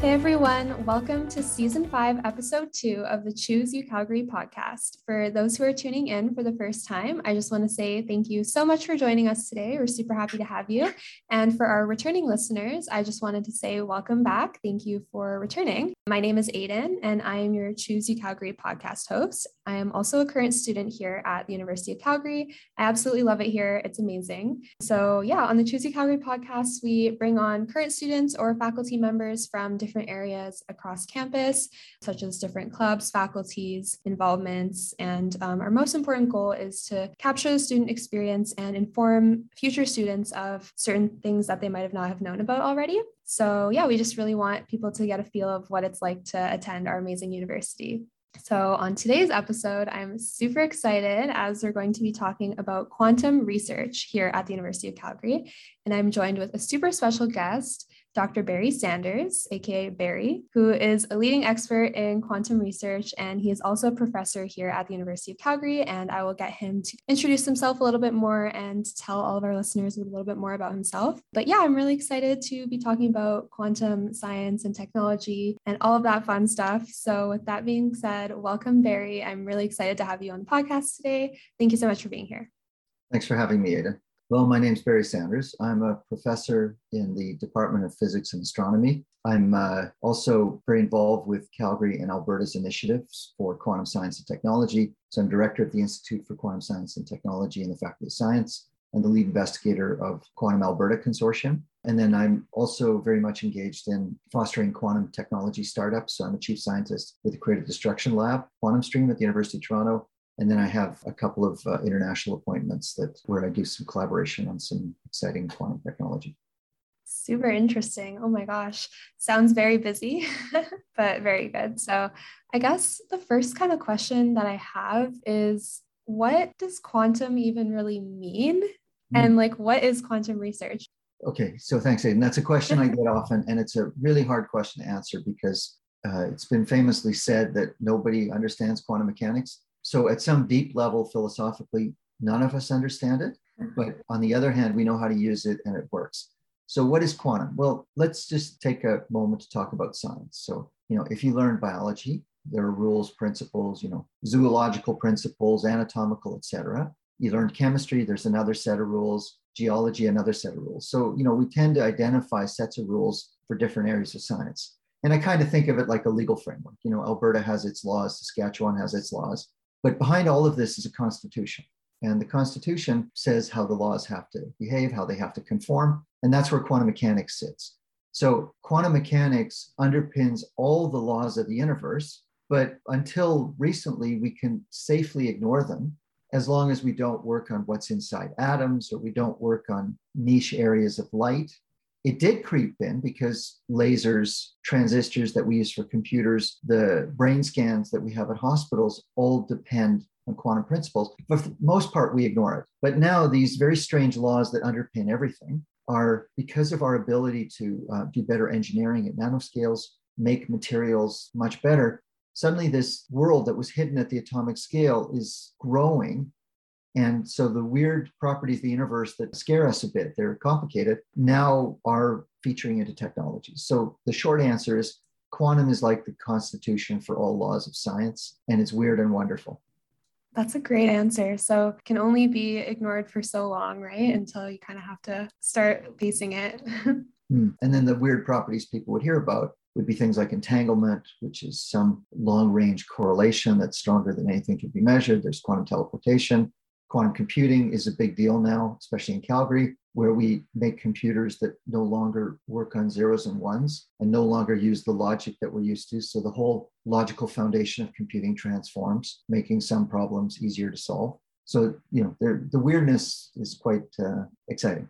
Hey everyone, welcome to season five, episode two of the Choose UCalgary podcast. For those who are tuning in for the first time, I just want to say thank you so much for joining us today. We're super happy to have you. And for our returning listeners, I just wanted to say welcome back. Thank you for returning. My name is Aiden, and I am your Choose UCalgary podcast host. I am also a current student here at the University of Calgary. I absolutely love it here, it's amazing. So, yeah, on the Choose Calgary podcast, we bring on current students or faculty members from different areas across campus, such as different clubs, faculties, involvements. And um, our most important goal is to capture the student experience and inform future students of certain things that they might have not have known about already. So, yeah, we just really want people to get a feel of what it's like to attend our amazing university. So, on today's episode, I'm super excited as we're going to be talking about quantum research here at the University of Calgary. And I'm joined with a super special guest, Dr. Barry Sanders, aka Barry, who is a leading expert in quantum research, and he is also a professor here at the University of Calgary. And I will get him to introduce himself a little bit more and tell all of our listeners a little bit more about himself. But yeah, I'm really excited to be talking about quantum science and technology and all of that fun stuff. So, with that being said, welcome, Barry. I'm really excited to have you on the podcast today. Thank you so much for being here. Thanks for having me, Ada. Well, my name is Barry Sanders. I'm a professor in the Department of Physics and Astronomy. I'm uh, also very involved with Calgary and Alberta's initiatives for quantum science and technology. So I'm director of the Institute for Quantum Science and Technology in the Faculty of Science and the lead investigator of Quantum Alberta Consortium. And then I'm also very much engaged in fostering quantum technology startups. So I'm a chief scientist with the Creative Destruction Lab, Quantum Stream at the University of Toronto, and then I have a couple of uh, international appointments that where I do some collaboration on some exciting quantum technology. Super interesting. Oh my gosh. Sounds very busy, but very good. So, I guess the first kind of question that I have is what does quantum even really mean? Mm-hmm. And like, what is quantum research? Okay, so thanks, Aiden. That's a question I get often, and it's a really hard question to answer because uh, it's been famously said that nobody understands quantum mechanics so, at some deep level, philosophically, none of us understand it. Uh-huh. But on the other hand, we know how to use it and it works. So, what is quantum? Well, let's just take a moment to talk about science. So, you know, if you learn biology, there are rules, principles, you know, zoological principles, anatomical, etc. You learn chemistry, there's another set of rules, geology, another set of rules. So, you know, we tend to identify sets of rules for different areas of science. And I kind of think of it like a legal framework. You know, Alberta has its laws, Saskatchewan has its laws. But behind all of this is a constitution. And the Constitution says how the laws have to behave, how they have to conform. And that's where quantum mechanics sits. So, quantum mechanics underpins all the laws of the universe. But until recently, we can safely ignore them as long as we don't work on what's inside atoms or we don't work on niche areas of light it did creep in because lasers, transistors that we use for computers, the brain scans that we have at hospitals all depend on quantum principles. For the most part, we ignore it. But now these very strange laws that underpin everything are because of our ability to uh, do better engineering at nanoscales, make materials much better. Suddenly, this world that was hidden at the atomic scale is growing and so the weird properties of the universe that scare us a bit, they're complicated, now are featuring into technologies. So the short answer is quantum is like the constitution for all laws of science, and it's weird and wonderful. That's a great answer. So can only be ignored for so long, right? Until you kind of have to start facing it. Hmm. and then the weird properties people would hear about would be things like entanglement, which is some long range correlation that's stronger than anything can be measured. There's quantum teleportation, Quantum computing is a big deal now, especially in Calgary, where we make computers that no longer work on zeros and ones and no longer use the logic that we're used to. So the whole logical foundation of computing transforms, making some problems easier to solve. So, you know, the weirdness is quite uh, exciting.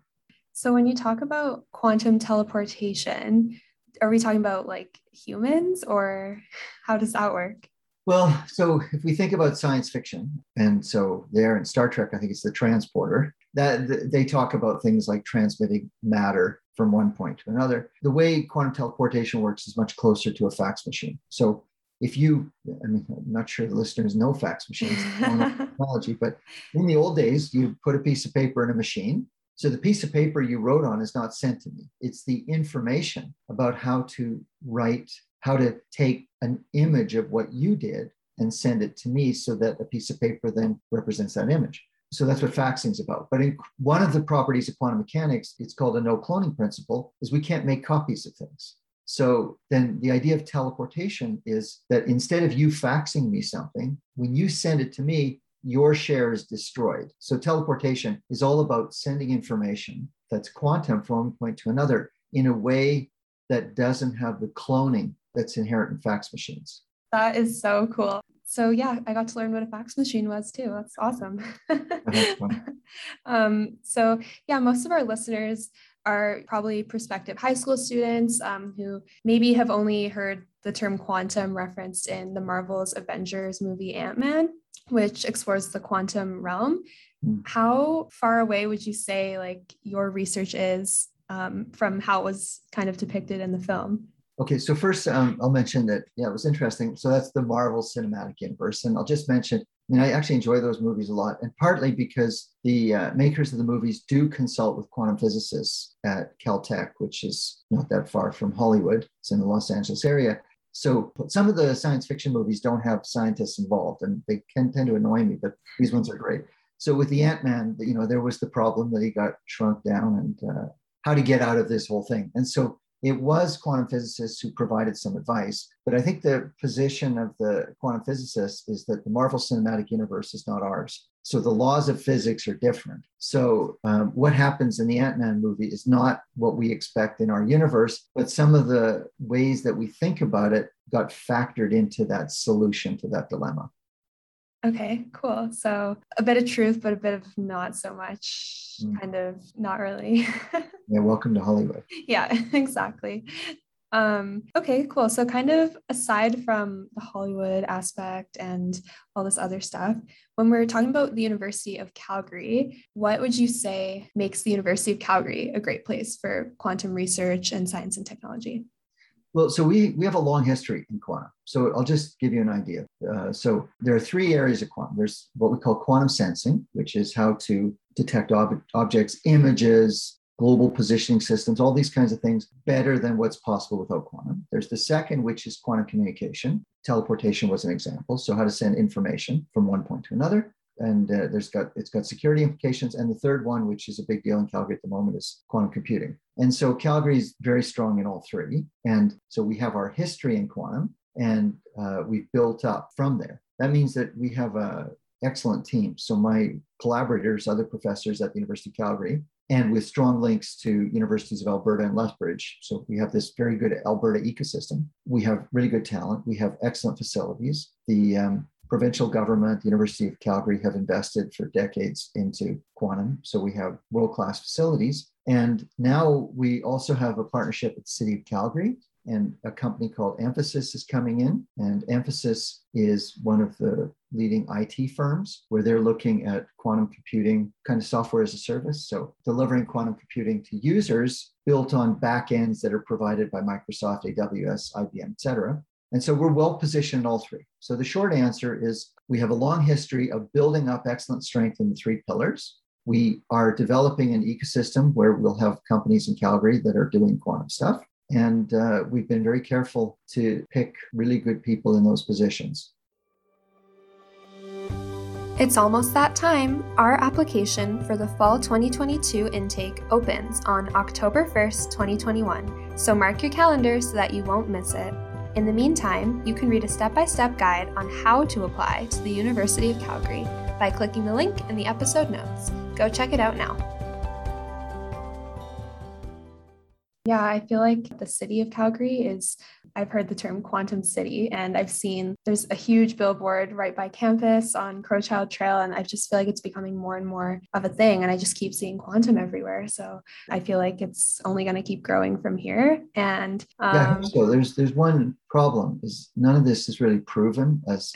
So, when you talk about quantum teleportation, are we talking about like humans or how does that work? Well, so if we think about science fiction, and so there in Star Trek, I think it's the transporter, that they talk about things like transmitting matter from one point to another. The way quantum teleportation works is much closer to a fax machine. So if you, I mean, I'm not sure the listeners know fax machines technology, but in the old days, you put a piece of paper in a machine So the piece of paper you wrote on is not sent to me. It's the information about how to write, how to take an image of what you did and send it to me so that a piece of paper then represents that image. So that's what faxing is about. But in one of the properties of quantum mechanics, it's called a no cloning principle, is we can't make copies of things. So then the idea of teleportation is that instead of you faxing me something, when you send it to me, your share is destroyed. So teleportation is all about sending information that's quantum from one point to another in a way that doesn't have the cloning that's inherent in fax machines. That is so cool. So yeah, I got to learn what a fax machine was too. That's awesome. um, so yeah, most of our listeners are probably prospective high school students um, who maybe have only heard the term quantum referenced in the Marvel's Avengers movie Ant Man which explores the quantum realm. Mm. How far away would you say like your research is um, from how it was kind of depicted in the film? Okay, so first um, I'll mention that yeah, it was interesting. So that's the Marvel Cinematic Universe, and I'll just mention. I mean, I actually enjoy those movies a lot, and partly because the uh, makers of the movies do consult with quantum physicists at Caltech, which is not that far from Hollywood. It's in the Los Angeles area, so some of the science fiction movies don't have scientists involved, and they can tend to annoy me. But these ones are great. So with the Ant Man, you know, there was the problem that he got shrunk down, and uh, how to get out of this whole thing. And so it was quantum physicists who provided some advice. But I think the position of the quantum physicists is that the Marvel Cinematic Universe is not ours. So the laws of physics are different. So um, what happens in the Ant Man movie is not what we expect in our universe, but some of the ways that we think about it got factored into that solution to that dilemma. Okay, cool. So a bit of truth, but a bit of not so much, mm. kind of not really. yeah, welcome to Hollywood. Yeah, exactly. Um, okay, cool. So, kind of aside from the Hollywood aspect and all this other stuff, when we're talking about the University of Calgary, what would you say makes the University of Calgary a great place for quantum research and science and technology? Well, so we, we have a long history in quantum. So I'll just give you an idea. Uh, so there are three areas of quantum. There's what we call quantum sensing, which is how to detect ob- objects, images, global positioning systems, all these kinds of things better than what's possible without quantum. There's the second, which is quantum communication. Teleportation was an example. So how to send information from one point to another. And uh, there's got it's got security implications. And the third one, which is a big deal in Calgary at the moment, is quantum computing. And so Calgary is very strong in all three. And so we have our history in quantum, and uh, we've built up from there. That means that we have a excellent team. So my collaborators, other professors at the University of Calgary, and with strong links to universities of Alberta and Lethbridge. So we have this very good Alberta ecosystem. We have really good talent. We have excellent facilities. The um, provincial government, the University of Calgary have invested for decades into quantum. So we have world class facilities. And now we also have a partnership with the City of Calgary and a company called Infosys is coming in. And Infosys is one of the leading IT firms where they're looking at quantum computing kind of software as a service. So delivering quantum computing to users built on backends that are provided by Microsoft, AWS, IBM, et cetera. And so we're well positioned in all three. So the short answer is we have a long history of building up excellent strength in the three pillars. We are developing an ecosystem where we'll have companies in Calgary that are doing quantum stuff. And uh, we've been very careful to pick really good people in those positions. It's almost that time. Our application for the fall 2022 intake opens on October 1st, 2021, so mark your calendar so that you won't miss it. In the meantime, you can read a step by step guide on how to apply to the University of Calgary by clicking the link in the episode notes. Go check it out now. Yeah, I feel like the city of Calgary is, I've heard the term quantum city, and I've seen there's a huge billboard right by campus on Crowchild Trail, and I just feel like it's becoming more and more of a thing. And I just keep seeing quantum everywhere. So I feel like it's only going to keep growing from here. And um, yeah, so there's there's one problem is none of this is really proven as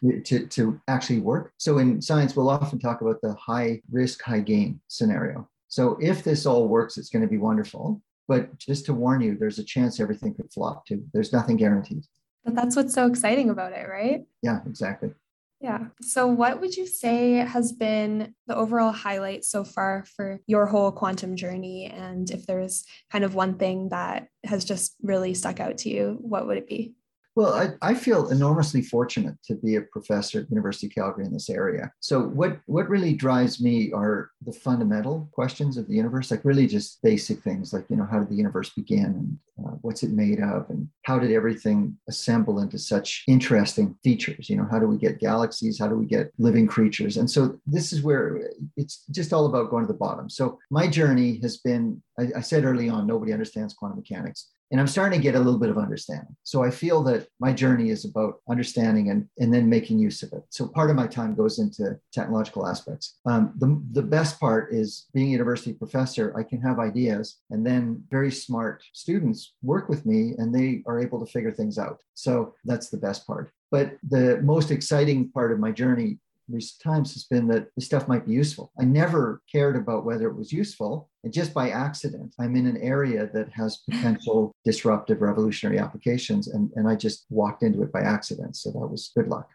to, to actually work. So in science, we'll often talk about the high risk, high gain scenario. So if this all works, it's going to be wonderful. But just to warn you, there's a chance everything could flop too. There's nothing guaranteed. But that's what's so exciting about it, right? Yeah, exactly. Yeah. So, what would you say has been the overall highlight so far for your whole quantum journey? And if there's kind of one thing that has just really stuck out to you, what would it be? Well, I, I, feel enormously fortunate to be a professor at University of Calgary in this area. So what what really drives me are the fundamental questions of the universe, like really just basic things, like you know how did the universe begin and uh, what's it made of, and how did everything assemble into such interesting features? You know, how do we get galaxies? How do we get living creatures? And so this is where it's just all about going to the bottom. So my journey has been. I, I said early on, nobody understands quantum mechanics and I'm starting to get a little bit of understanding. So I feel that my journey is about understanding and, and then making use of it. So part of my time goes into technological aspects. Um, the, the best part is being a university professor, I can have ideas and then very smart students work with me and they are able to figure things out. So that's the best part. But the most exciting part of my journey recent times has been that the stuff might be useful. I never cared about whether it was useful. And just by accident, I'm in an area that has potential disruptive revolutionary applications. And, and I just walked into it by accident. So that was good luck.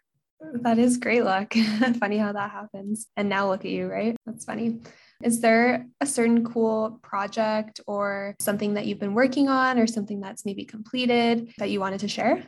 That is great luck. funny how that happens. And now look at you, right? That's funny. Is there a certain cool project or something that you've been working on or something that's maybe completed that you wanted to share?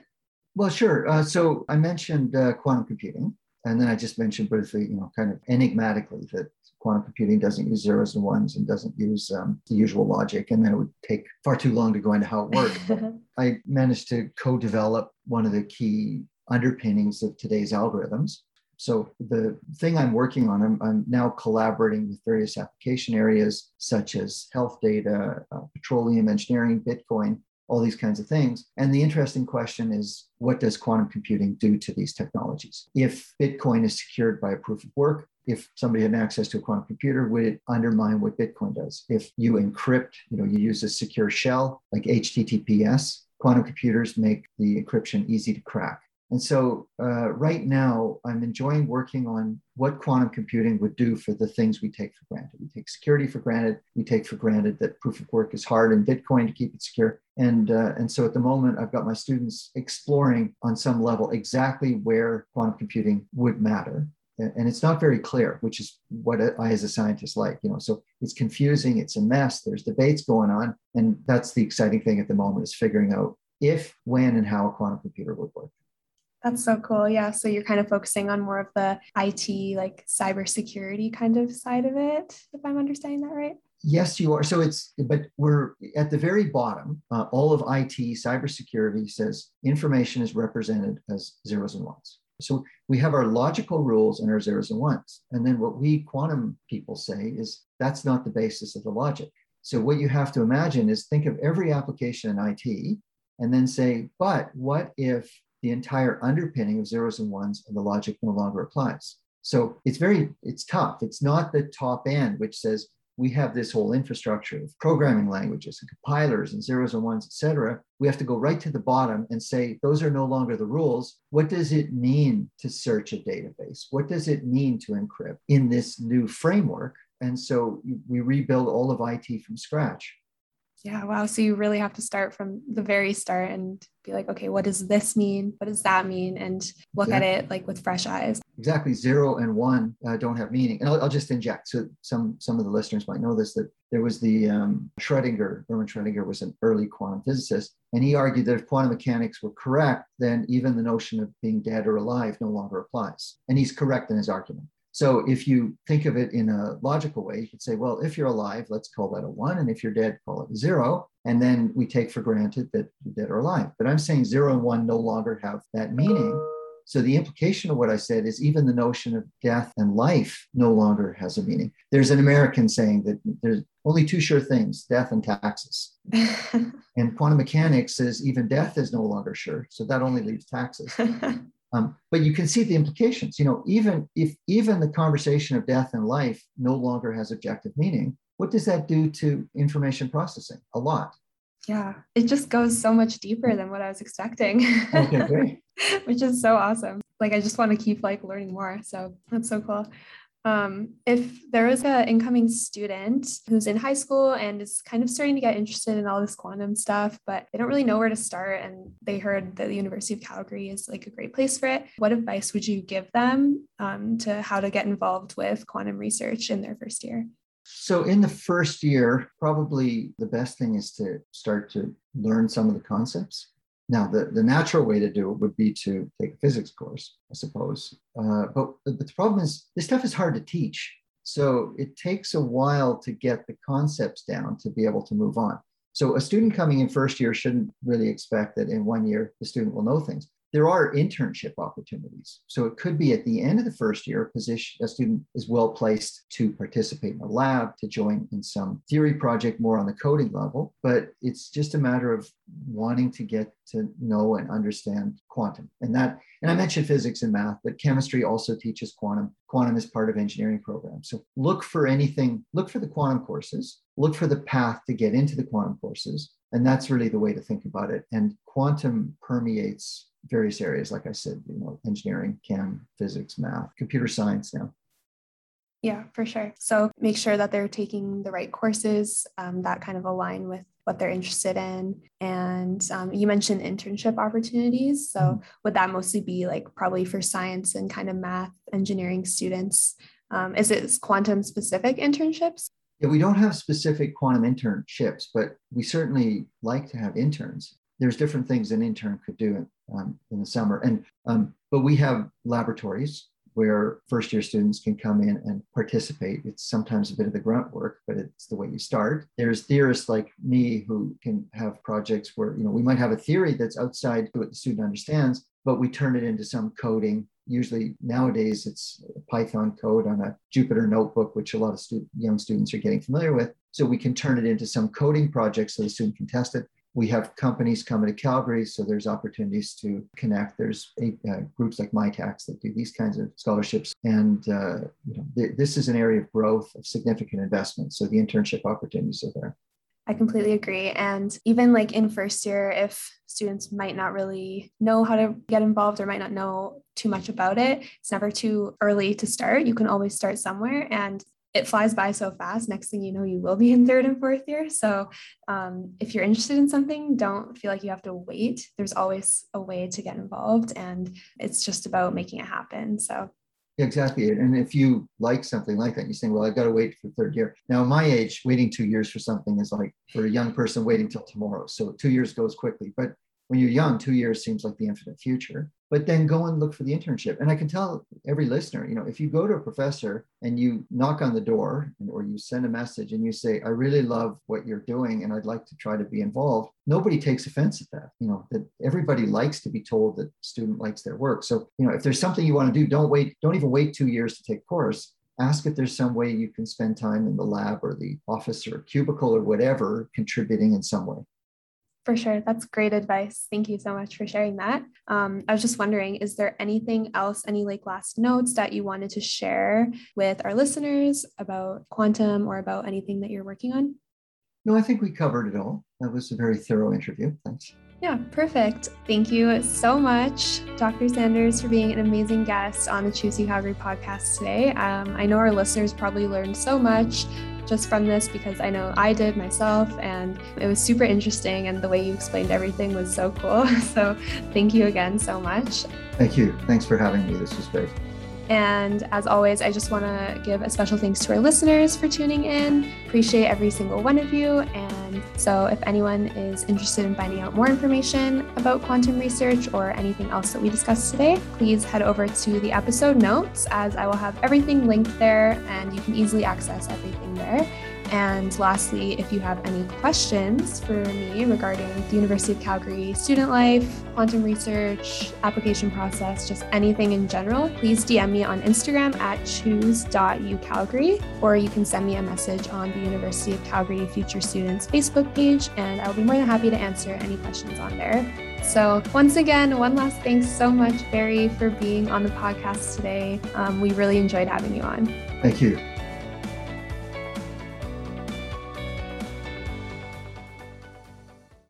Well, sure. Uh, so I mentioned uh, quantum computing. And then I just mentioned briefly, you know, kind of enigmatically that quantum computing doesn't use zeros and ones and doesn't use um, the usual logic. And then it would take far too long to go into how it works. I managed to co develop one of the key underpinnings of today's algorithms. So the thing I'm working on, I'm, I'm now collaborating with various application areas such as health data, uh, petroleum engineering, Bitcoin, all these kinds of things. And the interesting question is what does quantum computing do to these technologies? If Bitcoin is secured by a proof of work, if somebody had access to a quantum computer, would it undermine what Bitcoin does? If you encrypt, you know, you use a secure shell like HTTPS, quantum computers make the encryption easy to crack. And so, uh, right now, I'm enjoying working on what quantum computing would do for the things we take for granted. We take security for granted. We take for granted that proof of work is hard in Bitcoin to keep it secure. And, uh, and so, at the moment, I've got my students exploring on some level exactly where quantum computing would matter. And it's not very clear, which is what I, as a scientist, like. You know, so it's confusing. It's a mess. There's debates going on, and that's the exciting thing at the moment is figuring out if, when, and how a quantum computer would work. That's so cool. Yeah. So you're kind of focusing on more of the IT, like cybersecurity kind of side of it, if I'm understanding that right. Yes, you are. So it's, but we're at the very bottom. Uh, all of IT, cybersecurity says information is represented as zeros and ones. So we have our logical rules and our zeros and ones. And then what we quantum people say is that's not the basis of the logic. So what you have to imagine is think of every application in IT and then say, but what if the entire underpinning of zeros and ones and the logic no longer applies. So it's very, it's tough. It's not the top end, which says we have this whole infrastructure of programming languages and compilers and zeros and ones, et cetera. We have to go right to the bottom and say, those are no longer the rules. What does it mean to search a database? What does it mean to encrypt in this new framework? And so we rebuild all of IT from scratch. Yeah, wow. So you really have to start from the very start and be like, okay, what does this mean? What does that mean? And look at it like with fresh eyes. Exactly. Zero and one uh, don't have meaning. And I'll, I'll, just inject. So some some of the listeners might know this that there was the um, Schrodinger. Erwin Schrodinger was an early quantum physicist, and he argued that if quantum mechanics were correct, then even the notion of being dead or alive no longer applies. And he's correct in his argument. So if you think of it in a logical way, you could say, well, if you're alive, let's call that a one. And if you're dead, call it a zero. And then we take for granted that you're dead or alive. But I'm saying zero and one no longer have that meaning. So the implication of what I said is even the notion of death and life no longer has a meaning. There's an American saying that there's only two sure things death and taxes. and quantum mechanics says even death is no longer sure. So that only leaves taxes. Um, but you can see the implications. You know, even if even the conversation of death and life no longer has objective meaning, what does that do to information processing? A lot. Yeah, it just goes so much deeper than what I was expecting. Okay, great. Which is so awesome. Like I just want to keep like learning more. So that's so cool. Um, if there was an incoming student who's in high school and is kind of starting to get interested in all this quantum stuff, but they don't really know where to start, and they heard that the University of Calgary is like a great place for it, what advice would you give them um, to how to get involved with quantum research in their first year? So, in the first year, probably the best thing is to start to learn some of the concepts. Now, the, the natural way to do it would be to take a physics course, I suppose. Uh, but, but the problem is, this stuff is hard to teach. So it takes a while to get the concepts down to be able to move on. So a student coming in first year shouldn't really expect that in one year the student will know things there are internship opportunities. So it could be at the end of the first year, a position a student is well placed to participate in a lab, to join in some theory project more on the coding level. But it's just a matter of wanting to get to know and understand quantum. And that, and I mentioned physics and math, but chemistry also teaches quantum. Quantum is part of engineering programs. So look for anything, look for the quantum courses, look for the path to get into the quantum courses. And that's really the way to think about it. And quantum permeates various areas, like I said, you know, engineering, chem, physics, math, computer science now. Yeah, for sure. So make sure that they're taking the right courses um, that kind of align with what they're interested in. And um, you mentioned internship opportunities. So mm-hmm. would that mostly be like probably for science and kind of math, engineering students? Um, is it quantum specific internships? Yeah, we don't have specific quantum internships, but we certainly like to have interns there's different things an intern could do um, in the summer. And um, but we have laboratories where first year students can come in and participate. It's sometimes a bit of the grunt work, but it's the way you start. There's theorists like me who can have projects where you know we might have a theory that's outside what the student understands, but we turn it into some coding. Usually nowadays it's Python code on a Jupyter notebook, which a lot of young students are getting familiar with. So we can turn it into some coding project so the student can test it we have companies coming to Calgary, so there's opportunities to connect. There's uh, groups like Mitacs that do these kinds of scholarships, and uh, you know, th- this is an area of growth of significant investment. So the internship opportunities are there. I completely agree. And even like in first year, if students might not really know how to get involved or might not know too much about it, it's never too early to start. You can always start somewhere. And it flies by so fast. Next thing you know, you will be in third and fourth year. So um, if you're interested in something, don't feel like you have to wait. There's always a way to get involved, and it's just about making it happen. So Exactly. And if you like something like that, you're saying, well, I've got to wait for third year. Now, my age, waiting two years for something is like for a young person waiting till tomorrow. So two years goes quickly. But when you're young, two years seems like the infinite future. But then go and look for the internship. And I can tell every listener, you know, if you go to a professor and you knock on the door or you send a message and you say, I really love what you're doing and I'd like to try to be involved, nobody takes offense at that. You know, that everybody likes to be told that student likes their work. So, you know, if there's something you want to do, don't wait, don't even wait two years to take course ask if there's some way you can spend time in the lab or the office or cubicle or whatever contributing in some way for sure. That's great advice. Thank you so much for sharing that. Um, I was just wondering, is there anything else, any like last notes that you wanted to share with our listeners about quantum or about anything that you're working on? No, I think we covered it all. That was a very thorough interview. Thanks. Yeah, perfect. Thank you so much, Dr. Sanders, for being an amazing guest on the Choose U Calgary podcast today. Um, I know our listeners probably learned so much just from this because I know I did myself and it was super interesting and the way you explained everything was so cool. So thank you again so much. Thank you. Thanks for having me. This was great. And as always, I just want to give a special thanks to our listeners for tuning in. Appreciate every single one of you. And so, if anyone is interested in finding out more information about quantum research or anything else that we discussed today, please head over to the episode notes as I will have everything linked there and you can easily access everything there. And lastly, if you have any questions for me regarding the University of Calgary student life, quantum research, application process, just anything in general, please DM me on Instagram at choose.ucalgary, or you can send me a message on the University of Calgary Future Students Facebook page, and I'll be more than happy to answer any questions on there. So, once again, one last thanks so much, Barry, for being on the podcast today. Um, we really enjoyed having you on. Thank you.